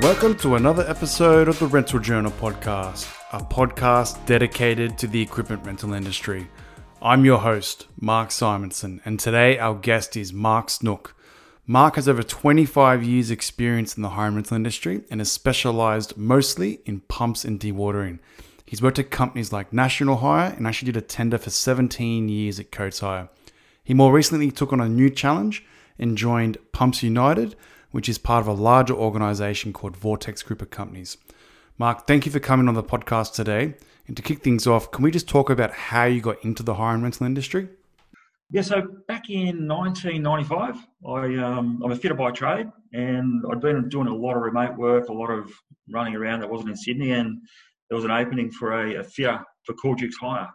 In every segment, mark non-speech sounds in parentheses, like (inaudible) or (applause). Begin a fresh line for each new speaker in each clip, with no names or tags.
Welcome to another episode of the Rental Journal podcast, a podcast dedicated to the equipment rental industry. I'm your host, Mark Simonson, and today our guest is Mark Snook. Mark has over 25 years' experience in the home rental industry and has specialized mostly in pumps and dewatering. He's worked at companies like National Hire and actually did a tender for 17 years at Coates Hire. He more recently took on a new challenge and joined Pumps United, which is part of a larger organization called Vortex Group of Companies. Mark, thank you for coming on the podcast today. And to kick things off, can we just talk about how you got into the hire and rental industry?
Yeah, so back in 1995, I, um, I'm a fitter by trade, and I'd been doing a lot of remote work, a lot of running around that wasn't in Sydney, and there was an opening for a, a fitter for Coregex Hire,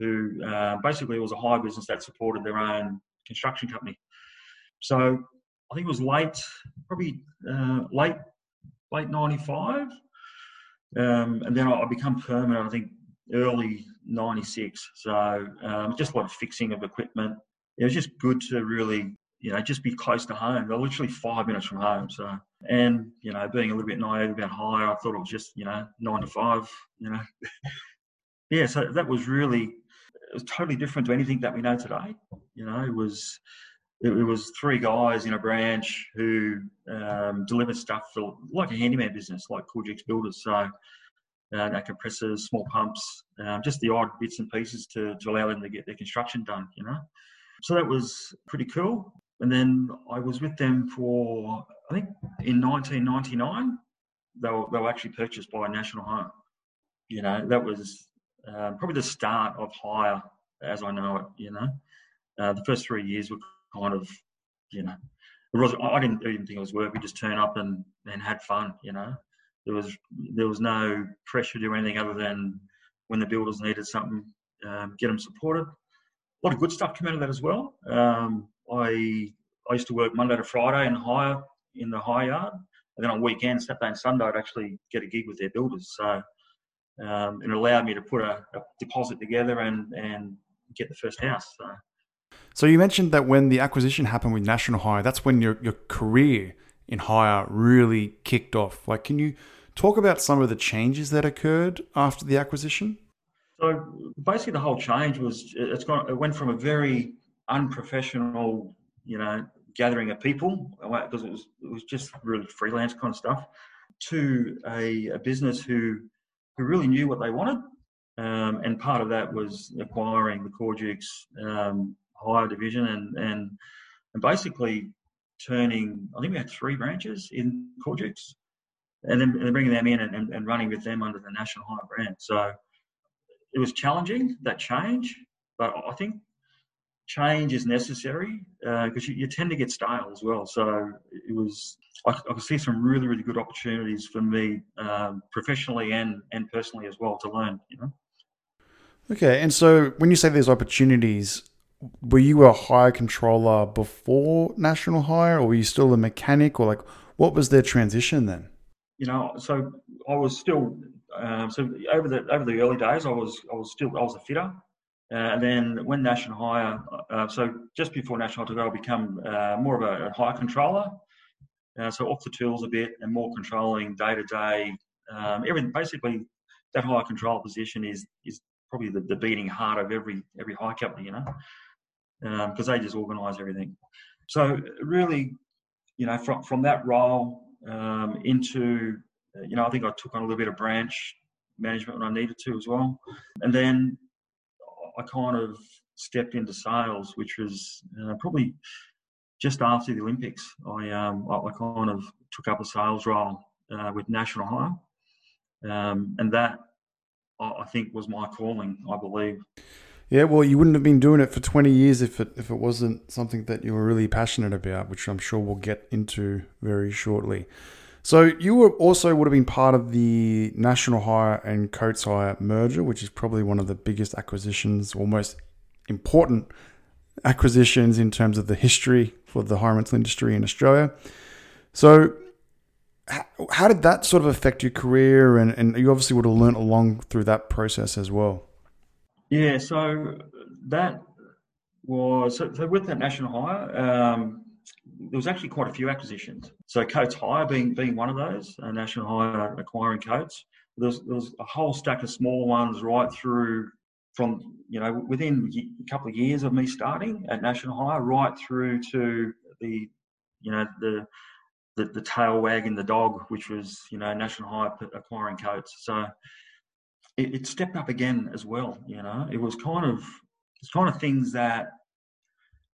who uh, basically was a hire business that supported their own construction company. So I think it was late, probably uh, late late '95, um, and then I, I become permanent. I think early '96. So um, just a lot of fixing of equipment. It was just good to really, you know, just be close to home. They're literally five minutes from home. So, and you know, being a little bit naive about hire, I thought it was just, you know, nine to five. You know, (laughs) yeah. So that was really, it was totally different to anything that we know today. You know, it was it, it was three guys in a branch who um, delivered stuff for like a handyman business, like Coregex Builders. So uh, compressors, small pumps, um, just the odd bits and pieces to, to allow them to get their construction done, you know. So that was pretty cool. And then I was with them for, I think in 1999, they were, they were actually purchased by National Hire. You know, that was um, probably the start of hire as I know it, you know. Uh, the first three years were kind of, you know, it was I didn't even think it was work. We just turned up and, and had fun, you know. There was there was no pressure to do anything other than when the builders needed something, um, get them supported. A lot of good stuff came out of that as well. Um, I I used to work Monday to Friday in hire in the hire yard, and then on weekends, Saturday and Sunday, I'd actually get a gig with their builders. So um, it allowed me to put a, a, deposit together and and get the first house. So.
So you mentioned that when the acquisition happened with National Hire, that's when your, your career in hire really kicked off. Like, can you talk about some of the changes that occurred after the acquisition?
So basically, the whole change was it's gone. It went from a very unprofessional, you know, gathering of people because it was it was just really freelance kind of stuff, to a, a business who who really knew what they wanted, um, and part of that was acquiring the Coregex um, hire division and and and basically turning. I think we had three branches in Coregex, and then, and bringing them in and, and, running with them under the National Hire brand. So it was challenging that change, but I think change is necessary because uh, you, you, tend to get stale as well. So it was. I, I could see some really, really good opportunities for me um, professionally and and personally as well to learn. You know.
Okay, and so when you say there's opportunities, were you a hire controller before National Hire, or were you still a mechanic, or like what was their transition then?
You know, so I was still um, so over the over the early days, I was I was still I was a fitter, uh, and then when National Hire, uh, so just before National Hire, I become uh, more of a, a hire controller, uh, so off the tools a bit and more controlling day to day. Everything basically that hire control position is is probably the, the beating heart of every every hire company, you know because um, they just organise everything. So really, you know, from from that role um, into, you know, I think I took on a little bit of branch management when I needed to as well, and then I kind of stepped into sales, which was uh, probably just after the Olympics. I um, I, I kind of took up a sales role uh, with National Hire, um, and that I think was my calling. I believe.
Yeah, well, you wouldn't have been doing it for 20 years if it if it wasn't something that you were really passionate about, which I'm sure we'll get into very shortly. So you were also would have been part of the National Hire and Coates Hire merger, which is probably one of the biggest acquisitions or most important acquisitions in terms of the history for the hire rental industry in Australia. So how did that sort of affect your career? And, and you obviously would have learnt along through that process as well.
Yeah, so that was so, with that national hire. Um, there was actually quite a few acquisitions. So Coates Hire being being one of those, National Hire acquiring Coates. There was, there was a whole stack of smaller ones right through from you know within a couple of years of me starting at National Hire, right through to the you know the the, the tail wagging the dog, which was you know National Hire acquiring Coates. So it, it stepped up again as well. You know, it was kind of it's kind of things that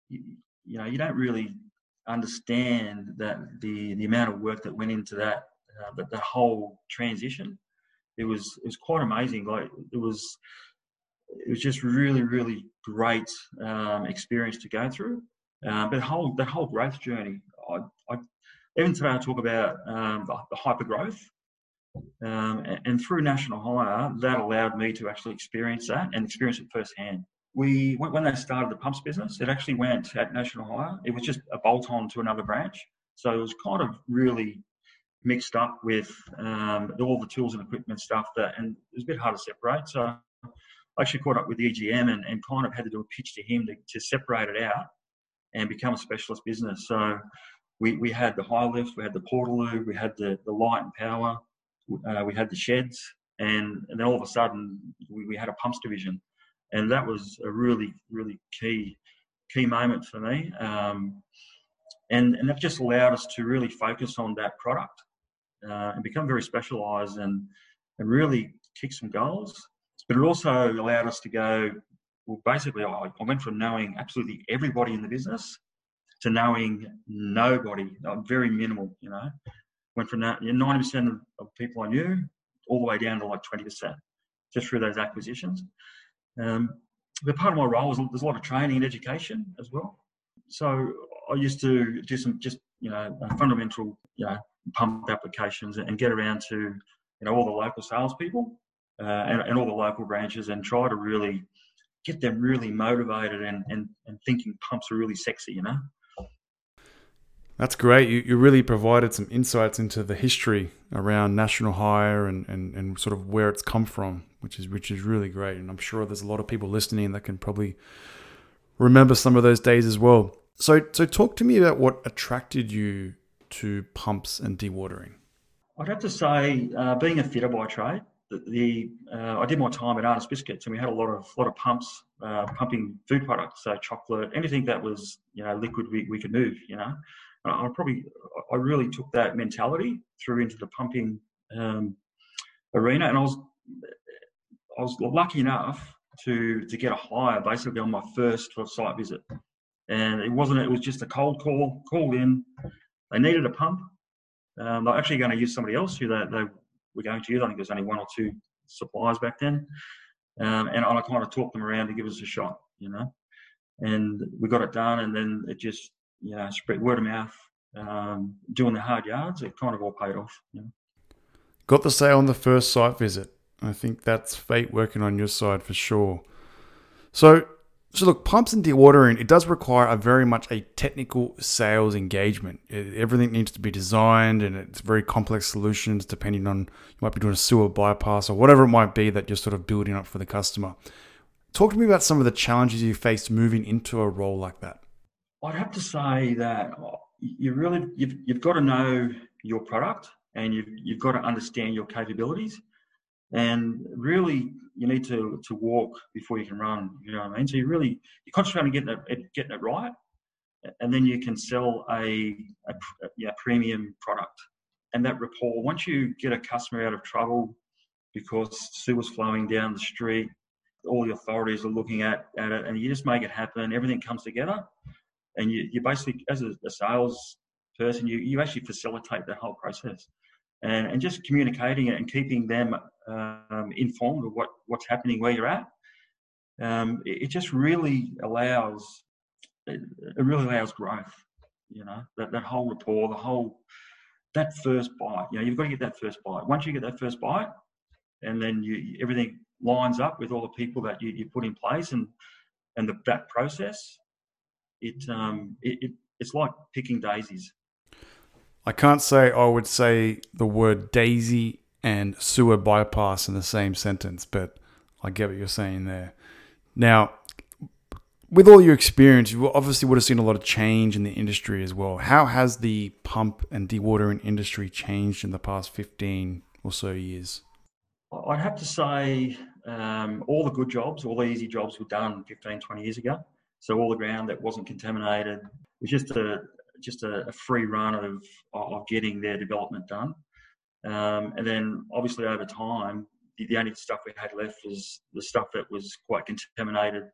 you, you know you don't really understand that the the amount of work that went into that uh, the, the whole transition. It was it was quite amazing like it was it was just really really great um, experience to go through. Um, but the whole the whole growth journey I, I even today I talk about um, the, the hyper growth um, and, through national hire that allowed me to actually experience that and experience it firsthand we when they started the pumps business, it actually went at National Hire. It was just a bolt on to another branch, so it was kind of really mixed up with um, all the tools and equipment stuff that, and it was a bit hard to separate. So I actually caught up with the EGM and, and kind of had to do a pitch to him to, to separate it out and become a specialist business. So we, we had the high lift, we had the portaloo, we had the, the light and power, uh, we had the sheds, and, and then all of a sudden we, we had a pumps division and that was a really really key key moment for me. Um, and and that just allowed us to really focus on that product uh, and become very specialised and and really kick some goals. But it also allowed us to go. Well, basically, I, I went from knowing absolutely everybody in the business to knowing nobody, uh, very minimal. You know, went from that ninety percent of, of people I knew all the way down to like twenty percent, just through those acquisitions. Um, but part of my role was there's a lot of training and education as well. So I used to do some just you know fundamental you know pump applications and get around to you know all the local salespeople uh, and, and all the local branches and try to really get them really motivated and, and, and thinking pumps are really sexy, you know.
That's great. You, you really provided some insights into the history around national hire and, and, and sort of where it's come from, which is which is really great. And I'm sure there's a lot of people listening that can probably remember some of those days as well. So so talk to me about what attracted you to pumps and dewatering.
I'd have to say, uh, being a fitter by trade, the, the uh, I did my time at Arnott's Biscuits, and we had a lot of lot of pumps, uh, pumping food products, so chocolate, anything that was you know liquid we, we could move, you know. I probably I really took that mentality through into the pumping um, arena, and I was I was lucky enough to to get a hire basically on my first site visit, and it wasn't it was just a cold call called in. They needed a pump. Um, they're actually going to use somebody else who they, they were going to use. I think there's only one or two suppliers back then, um, and I kind of talked them around to give us a shot, you know. And we got it done, and then it just you know, spread word of mouth, um, doing the hard yards, it kind of all paid off. You know.
Got the sale on the first site visit. I think that's fate working on your side for sure. So, so look, pumps and dewatering, it does require a very much a technical sales engagement. It, everything needs to be designed and it's very complex solutions depending on, you might be doing a sewer bypass or whatever it might be that you're sort of building up for the customer. Talk to me about some of the challenges you faced moving into a role like that.
I'd have to say that uh, you really you've, you've got to know your product and you've, you've got to understand your capabilities. And really you need to to walk before you can run you know what i mean? So you really you concentrate on getting it getting it right and then you can sell a, a, a premium product. And that rapport once you get a customer out of trouble because sewer's flowing down the street all the authorities are looking at, at it and you just make it happen everything comes together and you, you basically, as a, a sales person, you, you actually facilitate the whole process. And, and just communicating it and keeping them um, informed of what, what's happening where you're at, um, it, it, just really allows it, it, really allows growth. You know that, that whole rapport, the whole that first bite. You know you've got to get that first bite. Once you get that first bite, and then you everything lines up with all the people that you, you put in place and and the, that process, it, um, it, it it's like picking daisies.
I can't say I would say the word daisy and sewer bypass in the same sentence, but I get what you're saying there. Now, with all your experience, you obviously would have seen a lot of change in the industry as well. How has the pump and dewatering industry changed in the past 15 or so years?
I'd have to say um, all the good jobs, all the easy jobs were done 15, 20 years ago. So all the ground that wasn't contaminated was just a just a, a free run of of getting their development done. Um, and then obviously over time, the, the, only stuff we had left was the stuff that was quite contaminated.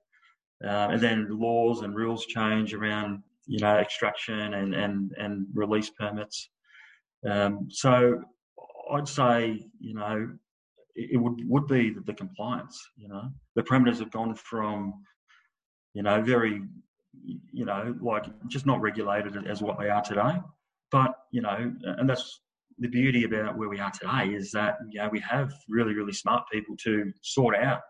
Uh, and then laws and rules change around you know extraction and and and release permits. Um, so I'd say you know it would would be the, the compliance. You know, the parameters have gone from you know very you know like just not regulated as what they are today. But you know, and that's the beauty about where we are today is that you know we have really really smart people to sort out.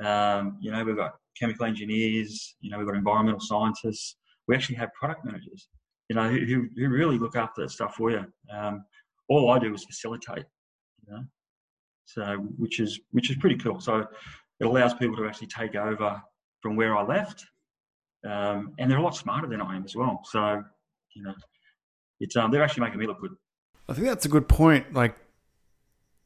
Um, you know, we've got chemical engineers. You know, we've got environmental scientists. We actually have product managers. You know, who who really look after that stuff for you. Um, all I do is facilitate. You know, so which is which is pretty cool. So it allows people to actually take over from where I left, um, and they're a lot smarter than I am as well. So you know, it's um, they're actually making me look good.
I think that's a good point. Like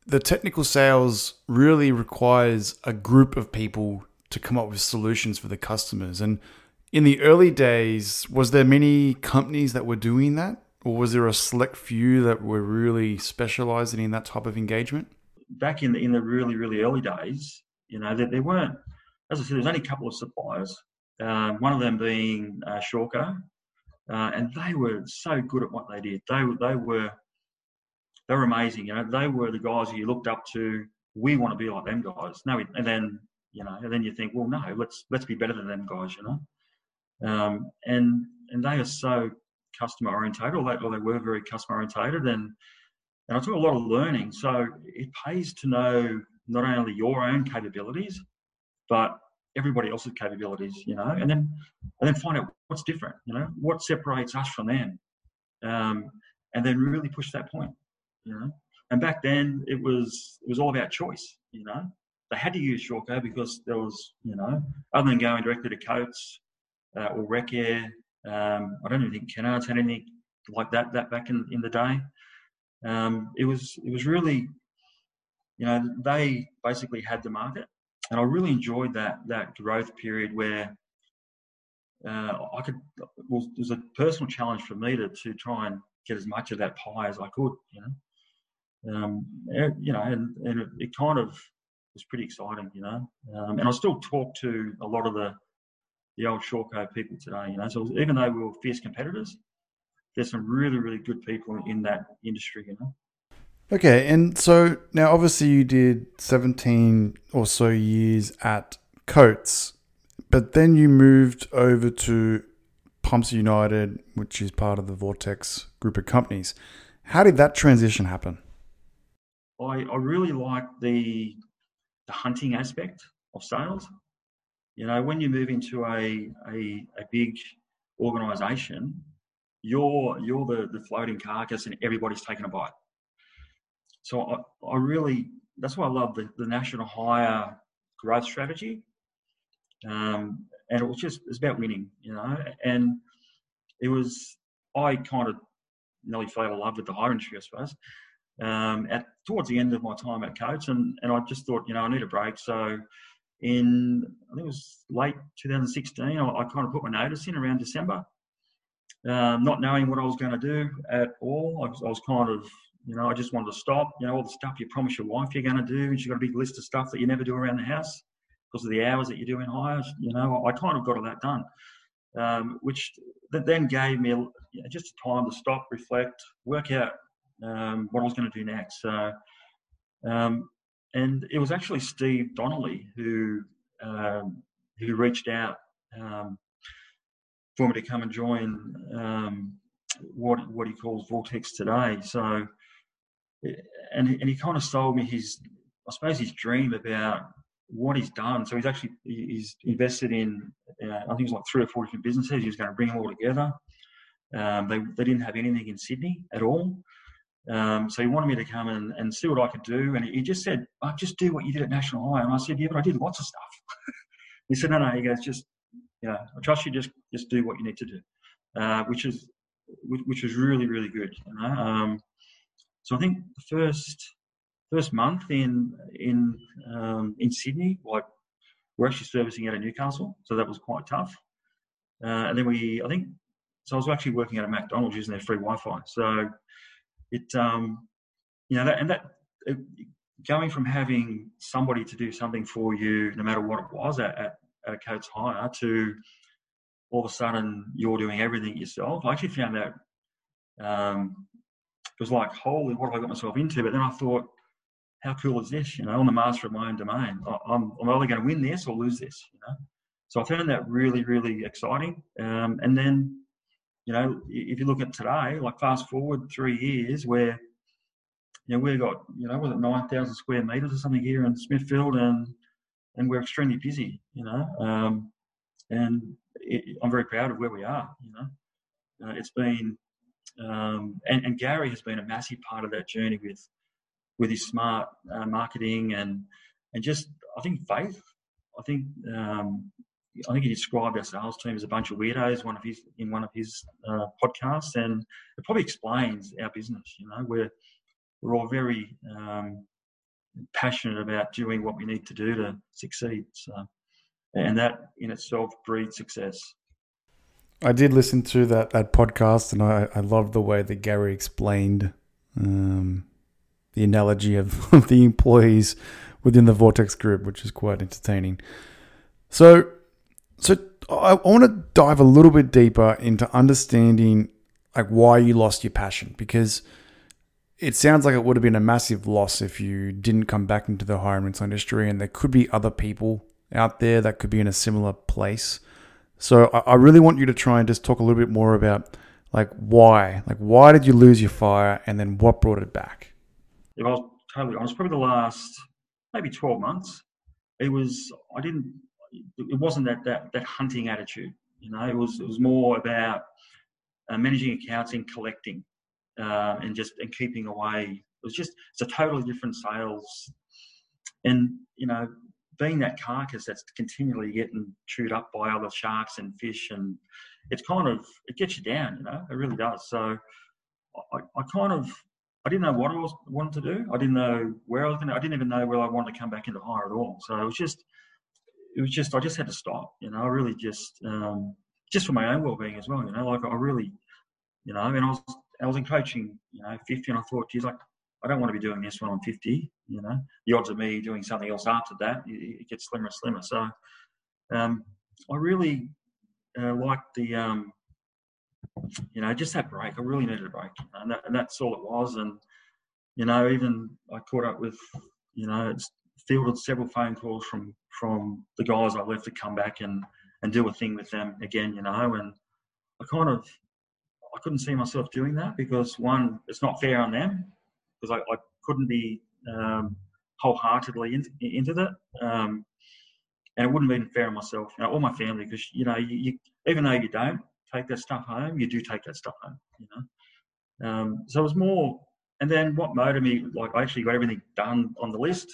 the technical sales really requires a group of people to come up with solutions for the customers. And in the early days, was there many companies that were doing that? Or was there a select few that were really specializing in that type of engagement?
back in the in the really really early days, you know, there, there weren't. As I said, there's only a couple of suppliers. Um, one of them being uh, uh, and they were so good at what they did. They they were they were amazing. You know, they were the guys you looked up to. We want to be like them guys. No, and then you know, and then you think, well, no, let's let's be better than them guys. You know, um, and and they are so customer orientated, or they, they were very customer orientated, and and I took a lot of learning. So it pays to know not only your own capabilities, but everybody else's capabilities, you know, and then and then find out what's different, you know, what separates us from them, um, and then really push that point, you know. And back then, it was it was all about choice, you know. They had to use Shawco because there was, you know, other than going directly to Coates uh, or Wreckair, um, I don't even think Kennards had anything like that that back in, in the day um, it was it was really, you know, they basically had the market, and I really enjoyed that that growth period where uh, I could. Well, it was a personal challenge for me to to try and get as much of that pie as I could, you know. Um, you know, and, and it, it, kind of was pretty exciting, you know. Um, and I still talk to a lot of the the old Shawco people today, you know. So even though we were fierce competitors, there's some really really good people in that industry you know
okay and so now obviously you did 17 or so years at coates but then you moved over to pumps united which is part of the vortex group of companies. How did that transition happen?
I, I really like the the hunting aspect of sales. You know when you move into a a, a big organization you're you're the, the floating carcass and everybody's taking a bite. So I, I really that's why I love the, the national hire growth strategy. Um, and it was just it's about winning, you know. And it was I kind of nearly fell in love with the hire industry, I suppose. Um, at towards the end of my time at Coates, and and I just thought, you know, I need a break. So in I think it was late 2016, I, I kind of put my notice in around December um, not knowing what I was going to do at all. I was, I was, kind of, you know, I just wanted to stop. You know, all the stuff you promise your wife you're going to do, and she's got a big list of stuff that you never do around the house because of the hours that you do in hires. You know, I kind of got all that done, um, which then gave me you know, just time to stop, reflect, work out um, what I was going to do next. So, um, and it was actually Steve Donnelly who um, who reached out um, for me to come and join um, what what he calls Vortex today. So, and and he kind of sold me his, I suppose, his dream about what he's done. So he's actually he's invested in, uh, I think it's like three or four different businesses. He was going to bring them all together. Um, they they didn't have anything in Sydney at all. Um, so he wanted me to come and, and see what I could do. And he just said, oh, just do what you did at National Hire. And I said, yeah, but I did lots of stuff. (laughs) he said, no, no. He goes, just You know, I trust you. Just just do what you need to do, uh, which is which was really really good. You know, um, so I think the first first month in in um, in Sydney, like we're actually servicing out of Newcastle, so that was quite tough. Uh, and then we, I think, so I was actually working at a McDonald's using their free Wi-Fi. So it, um, you know, that, and that it, going from having somebody to do something for you, no matter what it was at, at, at a Coates Hire, to all of a sudden you're doing everything yourself. I actually found that um, was like, holy, what have I got myself into? But then I thought, how cool is this? You know, I'm the master of my own domain. I'm, I'm either going to win this or lose this. You know, so I found that really, really exciting. Um, and then, you know, if you look at today, like fast forward three years, where you know we've got you know was it nine thousand square meters or something here in Smithfield, and and we're extremely busy. You know, um, and it, I'm very proud of where we are. You know, uh, it's been um, and, and Gary has been a massive part of that journey with with his smart uh, marketing and and just I think faith. I think um, I think he described our sales team as a bunch of weirdos. One of his in one of his uh, podcasts, and it probably explains our business. You know, we're we're all very um, passionate about doing what we need to do to succeed. So, and that in itself breeds success.
I did listen to that that podcast, and I I loved the way that Gary explained um, the analogy of, of (laughs) the employees within the Vortex group, which is quite entertaining. So, so I, I want to dive a little bit deeper into understanding like why you lost your passion because it sounds like it would have been a massive loss if you didn't come back into the hire rental industry, and there could be other people out there that could be in a similar place. So I, really want you to try and just talk a little bit more about like why, like why did you lose your fire, and then what brought it back
if I was totally honest, probably the last maybe 12 months, it was, I didn't, it wasn't that, that, that hunting attitude. You know, it was, it was more about uh, managing accounts and collecting uh, and just, and keeping away. It was just, it's a totally different sales. And, you know, being that carcass that's continually getting chewed up by other sharks and fish and it's kind of it gets you down you know it really does so I, I kind of I didn't know what I was wanted to do. I didn't know where I was going. I didn't even know where I wanted to come back into hire at all. So it was just, it was just, I just had to stop. You know, I really just, um, just for my own well-being as well. You know, like I really, you know, I mean, I was, I was in coaching, you know, 50, and I thought, geez, like, I don't want to be doing this when I'm 50. You know, the odds of me doing something else after that, it, gets slimmer and slimmer. So, um, I really uh, liked the, um, you know, just that break. I really needed a break, and, that, and that's all it was. And you know, even I caught up with, you know, it's fielded several phone calls from from the guys I left to come back and and do a thing with them again. You know, and I kind of I couldn't see myself doing that because one, it's not fair on them because I, I couldn't be um, wholeheartedly in, into that. Um, and it wouldn't be fair on myself you know, or my family because you know you, you, even though you don't take that stuff home, you do take that stuff home. You know, um, so it was more. And then what motivated me, like I actually got everything done on the list,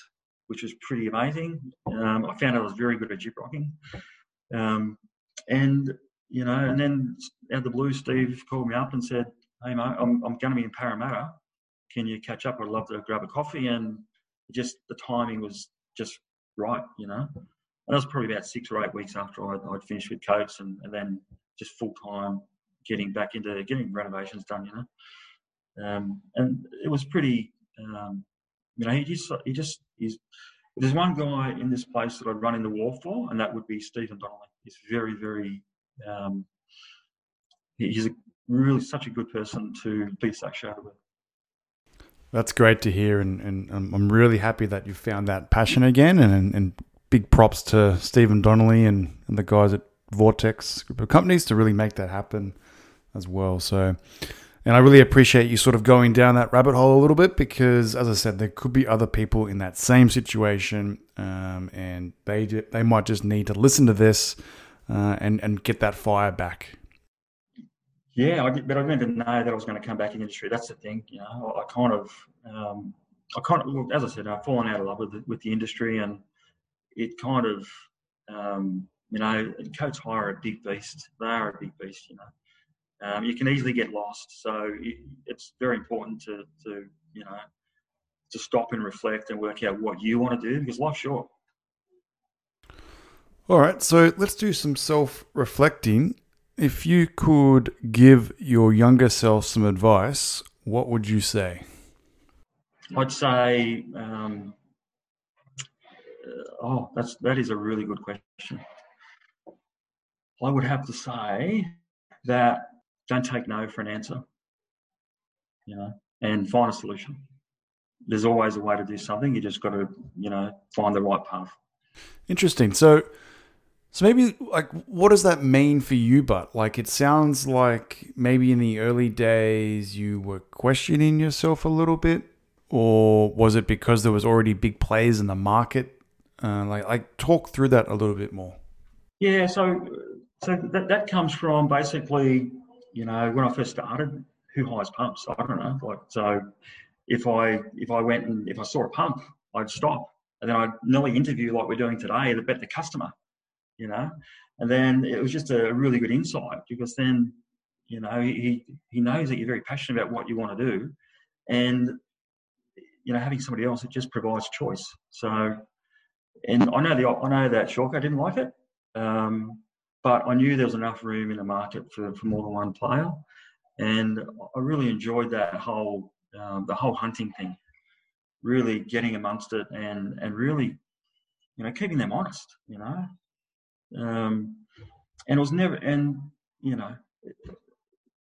which was pretty amazing. Um, I found I was very good at gyprocking. Um, and you know, and then out of the blue, Steve called me up and said, "Hey, mate, I'm, I'm going to be in Parramatta. Can you catch up? I'd love to grab a coffee." And just the timing was just right, you know. And that was probably about six or eight weeks after I'd, I'd finished with Coates, and, and then just full time getting back into getting renovations done, you know. Um, and it was pretty, um, you know, he just he just he's. There's one guy in this place that I'd run in the wall for, and that would be Stephen Donnelly. He's very, very. Um, he's a, really such a good person to be associated with.
That's great to hear, and, and I'm really happy that you found that passion again. And, and big props to Stephen Donnelly and, and the guys at Vortex group of companies to really make that happen as well. So, and I really appreciate you sort of going down that rabbit hole a little bit because, as I said, there could be other people in that same situation, um, and they they might just need to listen to this uh, and and get that fire back.
Yeah, I but I didn't know that I was going to come back in industry. That's the thing, you know. I, kind of, um, I kind of, as I said, I've fallen out of love with the, with the industry, and it kind of um, you know, Coates Hire a big beast. They are a big beast, you know. Um, you can easily get lost. So it's very important to, to, you know, to stop and reflect and work out what you want to do because life's short.
All right, so let's do some self reflecting. If you could give your younger self some advice, what would you say?
I'd say, um, uh, oh, that's that is a really good question. I would have to say that don't take no for an answer, you know, and find a solution. There's always a way to do something. You just got to, you know, find the right path.
Interesting. So, so maybe like, what does that mean for you? But like, it sounds like maybe in the early days you were questioning yourself a little bit, or was it because there was already big players in the market? Uh, like, like talk through that a little bit more.
Yeah. So, so that that comes from basically, you know, when I first started, who hires pumps? I don't know. Like, so if I if I went and if I saw a pump, I'd stop and then I'd nearly interview like we're doing today to bet the customer you know. And then it was just a really good insight because then, you know, he he knows that you're very passionate about what you want to do, and you know, having somebody else it just provides choice. So, and I know the I know that Shawko didn't like it, um, but I knew there was enough room in the market for, for more than one player, and I really enjoyed that whole um, the whole hunting thing, really getting amongst it and and really, you know, keeping them honest. You know, um, and it was never, and you know,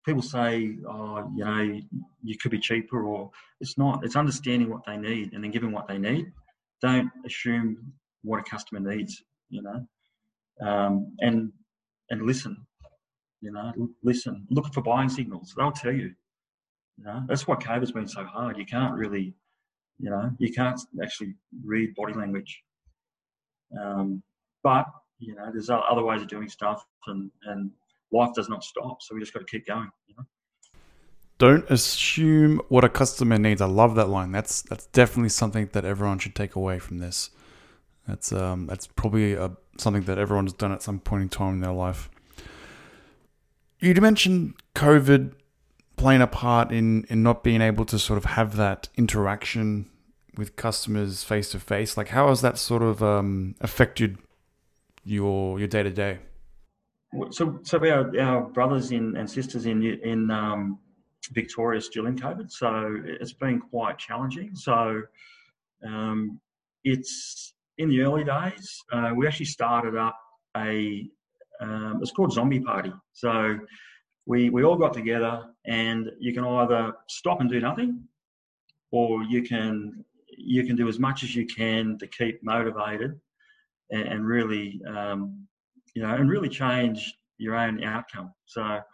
people say, oh, you know, you could be cheaper, or it's not. It's understanding what they need and then giving what they need. Don't assume what a customer needs, you know, um, and and listen, you know, listen. Look for buying signals. They'll tell you. You know, that's why COVID's been so hard. You can't really, you know, you can't actually read body language. Um, but you know, there's other ways of doing stuff, and and life does not stop. So we just got to keep going. You know.
Don't assume what a customer needs. I love that line. That's that's definitely something that everyone should take away from this. That's um that's probably a, something that everyone's done at some point in time in their life. You mentioned COVID playing a part in in not being able to sort of have that interaction with customers face to face. Like, how has that sort of um, affected your your day to day?
So, so our, our brothers in, and sisters in in um, Victoria still in COVID, so it's been quite challenging. So, um, it's in the early days. Uh, we actually started up a um, it's called Zombie Party. So, we we all got together, and you can either stop and do nothing, or you can you can do as much as you can to keep motivated and, and really, um, you know, and really change your own outcome. So I,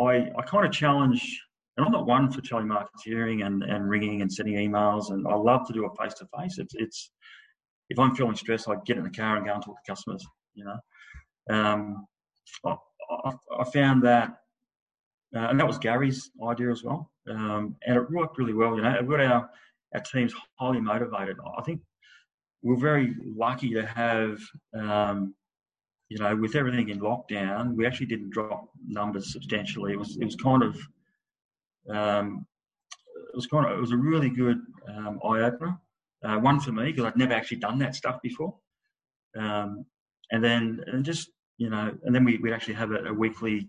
I kind of challenge, and I'm not one for telemarketing and, and ringing and sending emails, and I love to do it face to face. It's, it's, if I'm feeling stressed, I get in the car and go and talk to customers, you know. Um, I, I, found that, uh, and that was Gary's idea as well, um, and it worked really well. You know, we got our our teams highly motivated. I think we're very lucky to have, um, you know, with everything in lockdown, we actually didn't drop numbers substantially. It was it was kind of um, it was kind of it was a really good um, eye opener. Uh, one for me because I'd never actually done that stuff before. Um, and then and just you know, and then we would actually have a, a weekly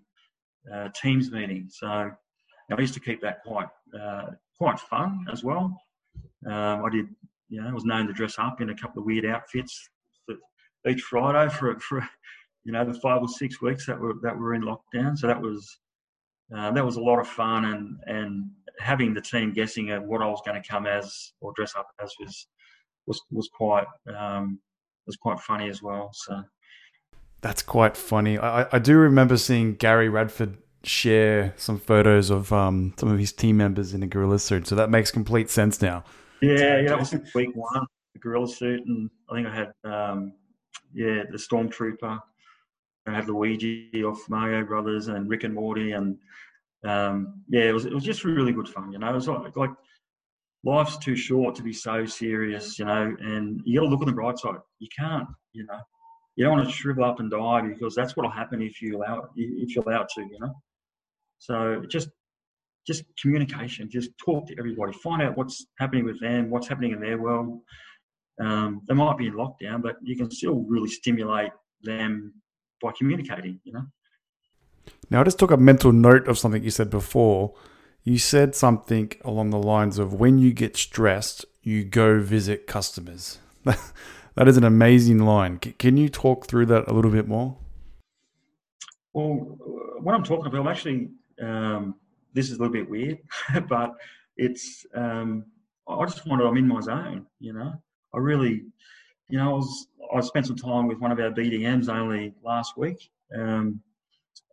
uh, teams meeting. So I used to keep that quite uh, quite fun as well. Um, I did you know, I was known to dress up in a couple of weird outfits each Friday for for you know the five or six weeks that were that were in lockdown. So that was uh, that was a lot of fun, and and having the team guessing at what I was going to come as or dress up as was was was quite um, was quite funny as well. So
that's quite funny. I I do remember seeing Gary Radford share some photos of um, some of his team members in a gorilla suit. So that makes complete sense now.
Yeah, yeah, that was week one. The gorilla suit, and I think I had um, yeah the stormtrooper. I had Luigi off Mario Brothers and Rick and Morty, and um, yeah, it was it was just really good fun. You know, it was like, like life's too short to be so serious, you know, and you got to look on the bright side. You can't, you know, you don't want to shrivel up and die because that's what'll happen if you allow if you allow it to, you know. So just just communication, just talk to everybody, find out what's happening with them, what's happening in their world. Um, they might be in lockdown, but you can still really stimulate them by communicating, you know.
Now, I just took a mental note of something you said before. You said something along the lines of when you get stressed, you go visit customers. (laughs) that is an amazing line. Can you talk through that a little bit more?
Well, what I'm talking about, I'm actually um, this is a little bit weird, (laughs) but it's um, I just wanted I'm in my zone. You know, I really, you know, I was I spent some time with one of our BDMs only last week, um,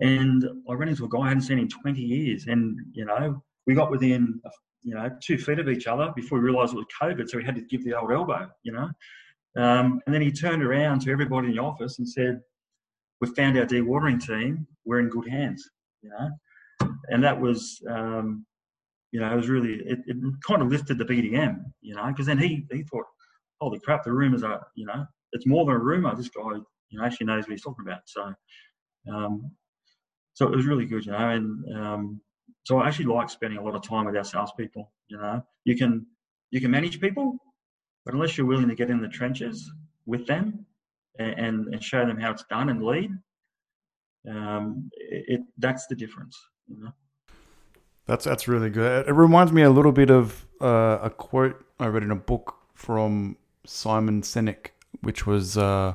and I ran into a guy I hadn't seen in 20 years, and you know, we got within you know two feet of each other before we realised it was COVID, so we had to give the old elbow. You know, um, and then he turned around to everybody in the office and said, we've found our dewatering team. We're in good hands." You know, and that was um, you know it was really it, it, kind of lifted the BDM, you know, because then he he thought, holy crap, the rumours are you know it's more than a rumor. This guy you know actually knows what he's talking about. So um, so it was really good, you know, and um, so I actually like spending a lot of time with our salespeople. You know, you can you can manage people, but unless you're willing to get in the trenches with them and, and show them how it's done and lead, um, it, it, that's the difference. You know?
That's that's really good. It reminds me a little bit of uh, a quote I read in a book from Simon Sinek, which was uh,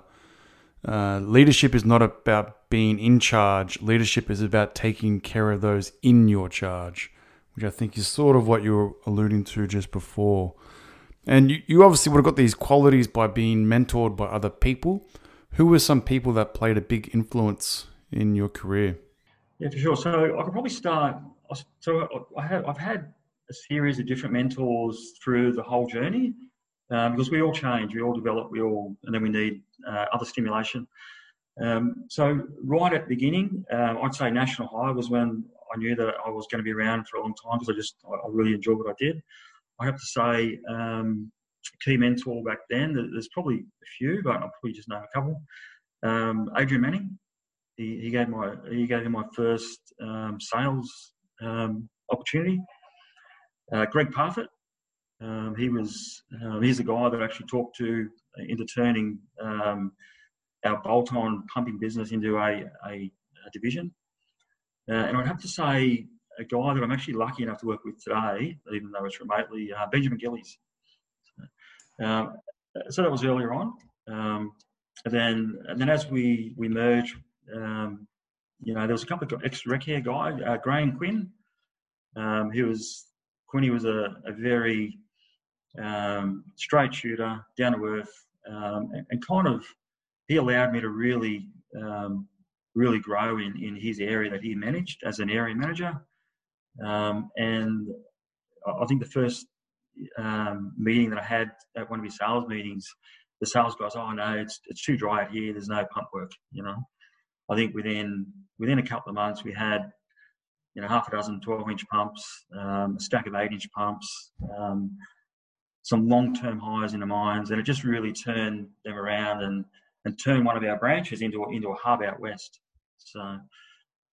uh, leadership is not about being in charge. Leadership is about taking care of those in your charge, which I think is sort of what you were alluding to just before. And you, you obviously would have got these qualities by being mentored by other people. Who were some people that played a big influence in your career?
Yeah, for sure. So I could probably start. So I have, I've had a series of different mentors through the whole journey um, because we all change, we all develop, we all, and then we need uh, other stimulation. Um, so right at the beginning, uh, I'd say National Hire was when I knew that I was going to be around for a long time because I just I really enjoyed what I did. I have to say, um, key mentor back then. There's probably a few, but I'll probably just name a couple. Um, Adrian Manning, he, he gave my he gave him my first um, sales um, opportunity. Uh, Greg Parfitt, um, he was uh, he's the guy that I actually talked to into turning um, our bolt-on pumping business into a, a, a division. Uh, and I'd have to say a guy that I'm actually lucky enough to work with today, even though it's remotely, uh, Benjamin Gillies. Um, so that was earlier on. Um, and then, and then as we we merged um, you know, there was a couple of ex-Wreckair guy, uh, Graham Quinn. Um, he was Quinny was a, a very um, straight shooter, down to earth, um, and, and, kind of he allowed me to really, um, really grow in, in his area that he managed as an area manager. Um, and I think the first um, meeting that I had at one of his sales meetings, the sales guys, oh no, it's it's too dry out here. There's no pump work, you know. I think within within a couple of months we had you know half a dozen 12 inch pumps, um, a stack of eight inch pumps, um, some long term hires in the mines, and it just really turned them around and and turned one of our branches into a, into a hub out west. So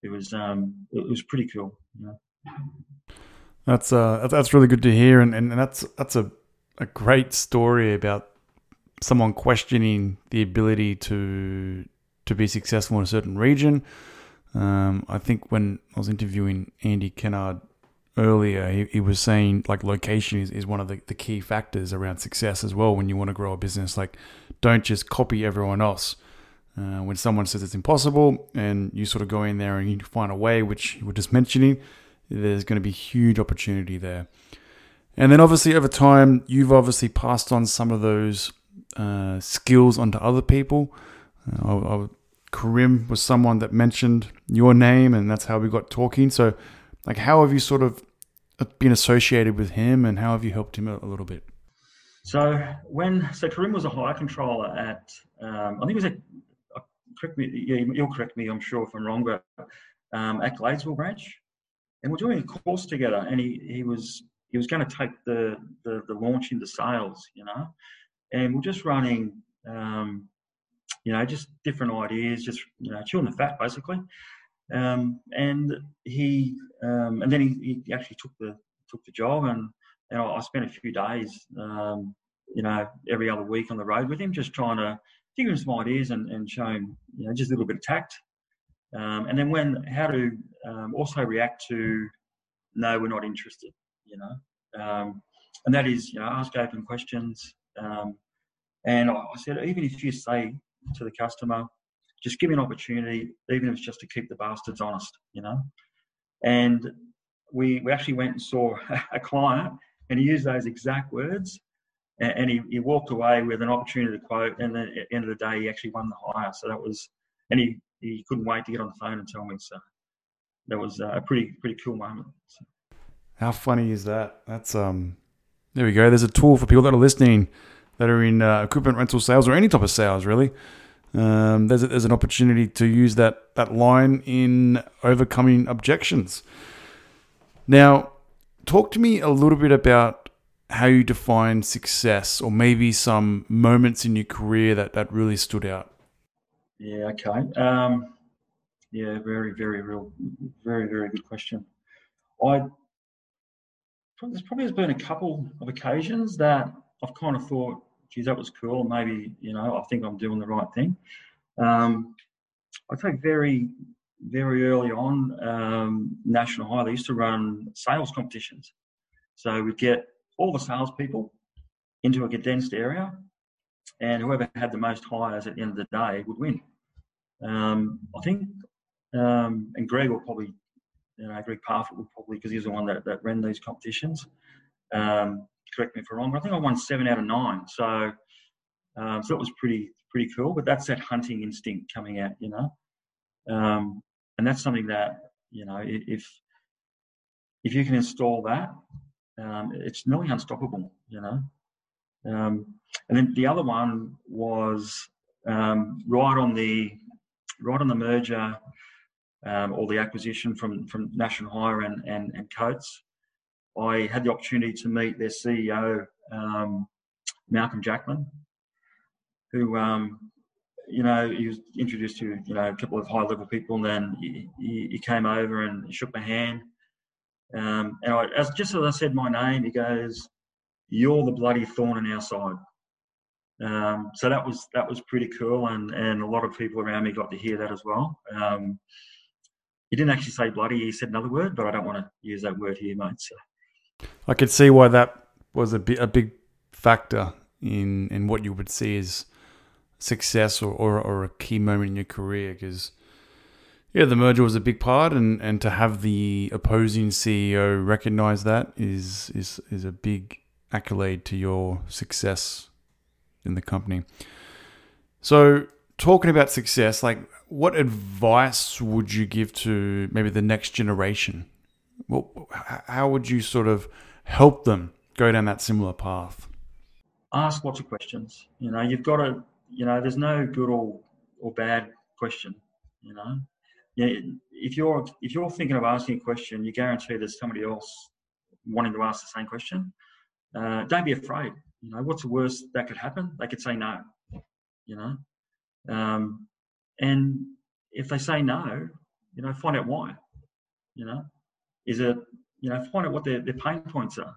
it was um, it was pretty cool. You know?
That's uh that's really good to hear, and, and that's that's a a great story about someone questioning the ability to to be successful in a certain region. Um, I think when I was interviewing Andy Kennard earlier, he, he was saying like location is, is one of the, the key factors around success as well when you want to grow a business. Like, don't just copy everyone else. Uh, when someone says it's impossible and you sort of go in there and you find a way, which you were just mentioning, there's going to be huge opportunity there. And then obviously over time, you've obviously passed on some of those uh, skills onto other people. Uh, I, I, Karim was someone that mentioned your name, and that's how we got talking. So, like, how have you sort of been associated with him, and how have you helped him a, a little bit?
So when so Karim was a hire controller at um, I think it was a uh, correct me yeah, you'll correct me I'm sure if I'm wrong but um, at Gladesville branch and we're doing a course together and he, he was he was going to take the, the, the launch into sales you know and we're just running um, you know, just different ideas, just you know, chewing the fat basically. Um, and he, um, and then he, he, actually took the took the job, and, and I spent a few days, um, you know, every other week on the road with him, just trying to give him some ideas and, and show him, you know, just a little bit of tact. Um, and then when how to um, also react to no, we're not interested, you know, um, and that is, you know, ask open questions. and I, I said, even if you say to the customer, just give me an opportunity, even if it's just to keep the bastards honest, you know. And we we actually went and saw (laughs) a client, and he used those exact words, and, and he, he walked away with an opportunity to quote. And then at the end of the day, he actually won the hire. So that was, and he he couldn't wait to get on the phone and tell me. So that was a pretty pretty cool moment. So.
How funny is that? That's um. There we go. There's a tool for people that are listening that are in uh, equipment rental sales or any type of sales, really. Um, there's, a, there's an opportunity to use that, that line in overcoming objections. Now, talk to me a little bit about how you define success or maybe some moments in your career that, that really stood out.
Yeah, okay. Um, yeah, very, very real, very, very good question. I there's probably has been a couple of occasions that I've kind of thought, geez, that was cool. Maybe, you know, I think I'm doing the right thing. Um, I think very, very early on, um, National Hire, they used to run sales competitions. So we'd get all the salespeople into a condensed area, and whoever had the most hires at the end of the day would win. Um, I think, um, and Greg will probably, you know, Greg Parfitt will probably, because he's the one that, that ran these competitions. Um, correct me if I'm wrong, I think I won seven out of nine. So, um, so it was pretty pretty cool. But that's that hunting instinct coming out, you know, um, and that's something that you know if if you can install that, um, it's nearly unstoppable, you know. Um, and then the other one was um, right on the right on the merger um, or the acquisition from from National Hire and and, and Coates. I had the opportunity to meet their CEO, um, Malcolm Jackman, who, um, you know, he was introduced to, you know, a couple of high level people and then he, he came over and shook my hand. Um, and I, as, just as I said my name, he goes, you're the bloody thorn in our side. Um, so that was that was pretty cool, and and a lot of people around me got to hear that as well. Um, he didn't actually say bloody; he said another word, but I don't want to use that word here, mate. So
I could see why that was a, bit, a big factor in, in what you would see as success or, or, or a key moment in your career because yeah the merger was a big part and, and to have the opposing CEO recognize that is is is a big accolade to your success in the company. So talking about success, like what advice would you give to maybe the next generation well, how would you sort of help them go down that similar path?
Ask lots of questions. You know, you've got to, you know, there's no good or, or bad question, you know. Yeah, if you're if you're thinking of asking a question, you guarantee there's somebody else wanting to ask the same question. Uh, don't be afraid. You know, what's the worst that could happen? They could say no. You know, um, and if they say no, you know, find out why. You know, is it you know find out what their, their pain points are,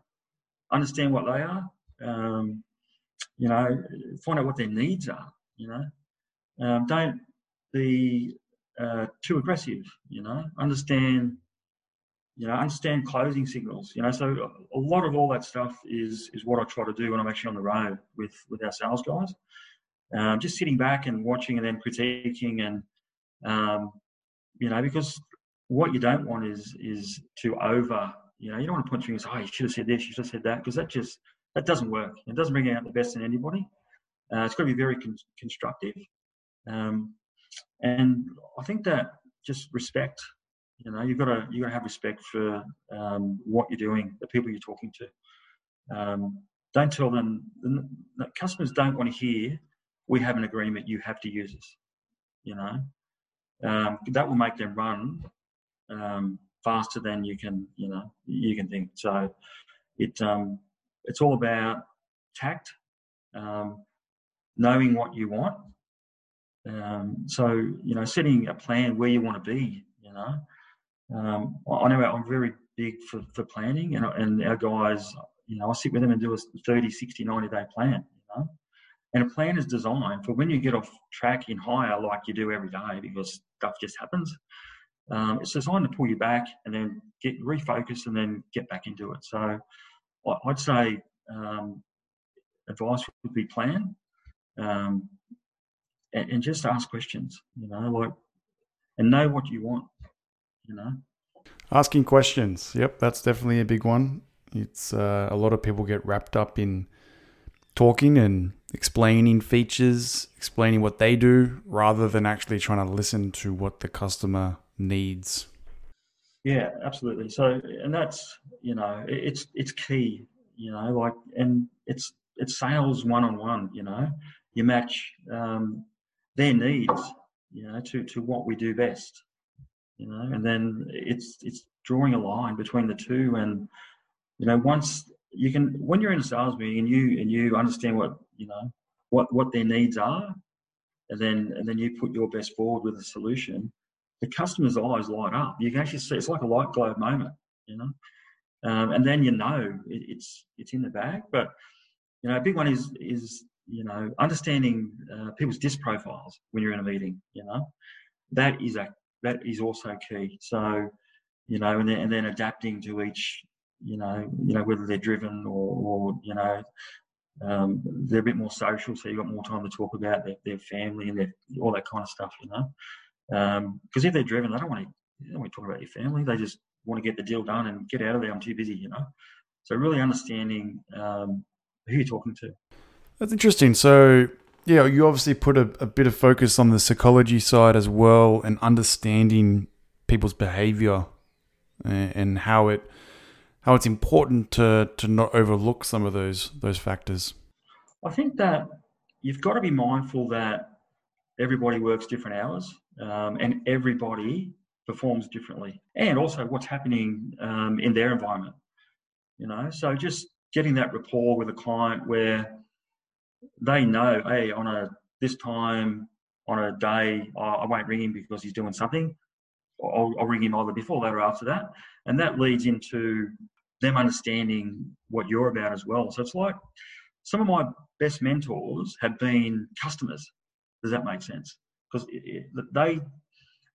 understand what they are, um, you know, find out what their needs are. You know, um, don't be uh, too aggressive. You know, understand. You know, understand closing signals. You know, so a lot of all that stuff is is what I try to do when I'm actually on the road with with our sales guys. Um, just sitting back and watching and then critiquing and um, you know because what you don't want is is to over you know you don't want to point fingers oh you should have said this you should have said that because that just that doesn't work. It doesn't bring out the best in anybody. Uh, it's got to be very con- constructive. Um, and i think that just respect you know you've got to you've got to have respect for um, what you're doing the people you're talking to. Um, don't tell them the, the customers don't want to hear we have an agreement you have to use us you know? Um, that will make them run um, faster than you can you know you can think. So it um, it's all about tact, um, knowing what you want, Um, so you know, setting a plan where you want to be. You know, um, I know I'm very big for, for planning, and and our guys, you know, I sit with them and do a 30, 60, 90 day plan. You know, and a plan is designed for when you get off track in hire like you do every day because stuff just happens. Um, it's designed to pull you back and then get refocused and then get back into it. So I'd say um, advice would be plan um, and, and, just ask questions, you know, like, and know what you want, you know.
Asking questions. Yep, that's definitely a big one. It's uh, a lot of people get wrapped up in talking and explaining features, explaining what they do, rather than actually trying to listen to what the customer needs.
Yeah, absolutely. So, and that's you know, it's it's key. You know, like, and it's it's sales one on one. You know, you match um, their needs, you know, to to what we do best. You know, and then it's it's drawing a line between the two, and you know, once you can, when you're in a sales meeting and you and you understand what you know what what their needs are, and then and then you put your best forward with a solution the customer's eyes light up. You can actually see it's like a light globe moment, you know. Um, and then you know it, it's it's in the bag. But you know, a big one is is you know understanding uh, people's disc profiles when you're in a meeting. You know, that is a that is also key. So you know, and then and then adapting to each. You know, you know whether they're driven or, or you know um, they're a bit more social, so you've got more time to talk about their, their family and their, all that kind of stuff. You know. Because um, if they're driven, they don't want to. They don't want to talk about your family. They just want to get the deal done and get out of there. I'm too busy, you know. So really understanding um, who you're talking to.
That's interesting. So yeah, you obviously put a, a bit of focus on the psychology side as well, and understanding people's behavior and, and how it how it's important to to not overlook some of those those factors.
I think that you've got to be mindful that everybody works different hours um, and everybody performs differently. And also what's happening um, in their environment you know? So just getting that rapport with a client where they know hey on a this time on a day i won't ring him because he's doing something. I'll, I'll ring him either before that or after that. And that leads into them understanding what you're about as well. So it's like some of my best mentors have been customers. Does that make sense? Because they,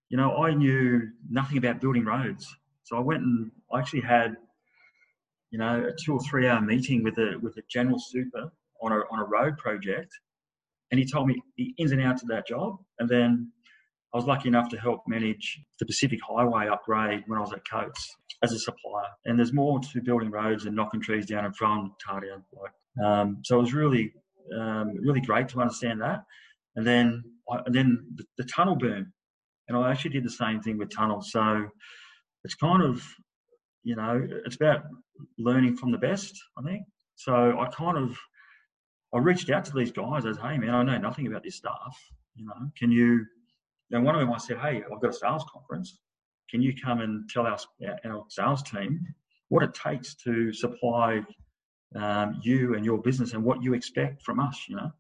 you know, I knew nothing about building roads, so I went and I actually had, you know, a two or three hour meeting with a with a general super on a on a road project, and he told me the ins and outs of that job, and then I was lucky enough to help manage the Pacific Highway upgrade when I was at Coates as a supplier. And there's more to building roads and knocking trees down in throwing tar down. Like, um, so it was really, um, really great to understand that and then and then the, the, tunnel boom, and I actually did the same thing with tunnels. So it's kind of you know it's about learning from the best, I think. So I kind of I reached out to these guys as, hey man, I know nothing about this stuff. You know, can you? And one of them I said, hey, I've got a sales conference. Can you come and tell our, our sales team what it takes to supply um, you and your business and what you expect from us? You know,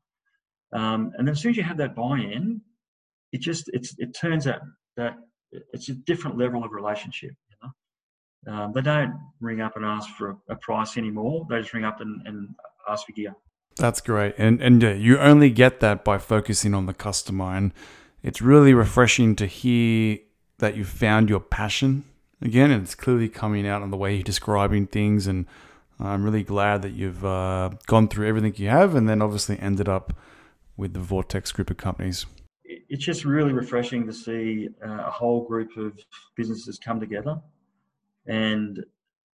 um, and then as soon as you have that buy-in, it just it's it turns out that it's a different level of relationship. You know, um, they don't ring up and ask for a, a, price anymore. They just ring up and, and ask for gear.
That's great, and and uh, you only get that by focusing on the customer, and it's really refreshing to hear that you found your passion again, and it's clearly coming out in the way you're describing things. And I'm really glad that you've uh, gone through everything you have, and then obviously ended up with the Vortex group of companies?
It's just really refreshing to see uh, a whole group of businesses come together and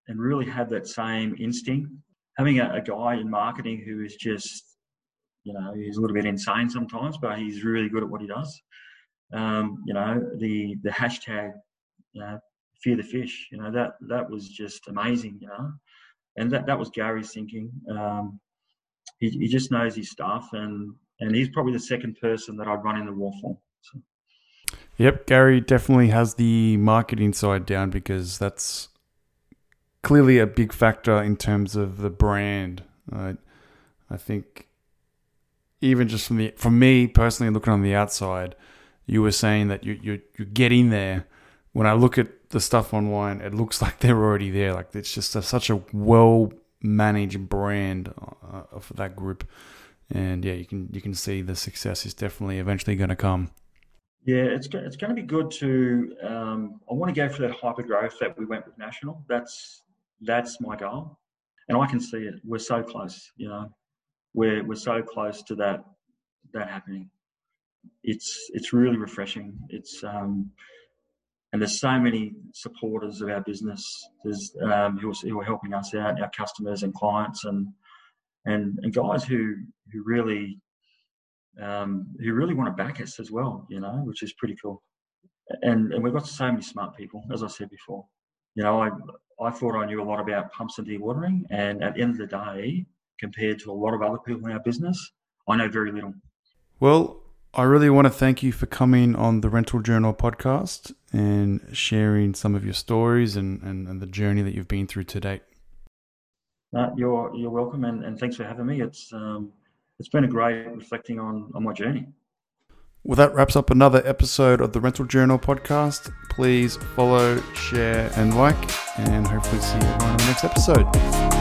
and really have that same instinct. Having a, a guy in marketing who is just, you know, he's a little bit insane sometimes, but he's really good at what he does. Um, you know, the the hashtag, you know, fear the fish. You know that that was just amazing. You know, and that that was Gary's thinking. Um, he, he just knows his stuff, and and he's probably the second person that I'd run in the war for. So.
Yep, Gary definitely has the marketing side down because that's clearly a big factor in terms of the brand. Uh, I think even just from the from me personally looking on the outside, you were saying that you you you're getting there. When I look at the stuff online, it looks (laughs) like they're already there. Like it's just a, such a well managed brand uh, for that group, and yeah, you can you can see the success is definitely eventually going to come.
Yeah, it's it's going to be good to. Um, I want to go for that hyper growth that we went with national. That's that's my goal, and I can see it. We're so close. You know, we're we're so close to that that happening. It's it's really refreshing. It's um, and there's so many supporters of our business. There's um, who, are, who are helping us out, our customers and clients, and and and guys who who really um, who really want to back us as well. You know, which is pretty cool. And and we've got so many smart people, as I said before. You know, I I thought I knew a lot about pumps and dewatering, and at the end of the day, compared to a lot of other people in our business, I know very little.
Well, I really want to thank you for coming on the Rental Journal podcast and sharing some of your stories and, and, and the journey that you've been through to date.
Uh, you're you're welcome, and, and thanks for having me. It's um, it's been a great reflecting on on my journey.
Well, that wraps up another episode of the Rental Journal podcast. Please follow, share, and like, and hopefully see you on the next episode.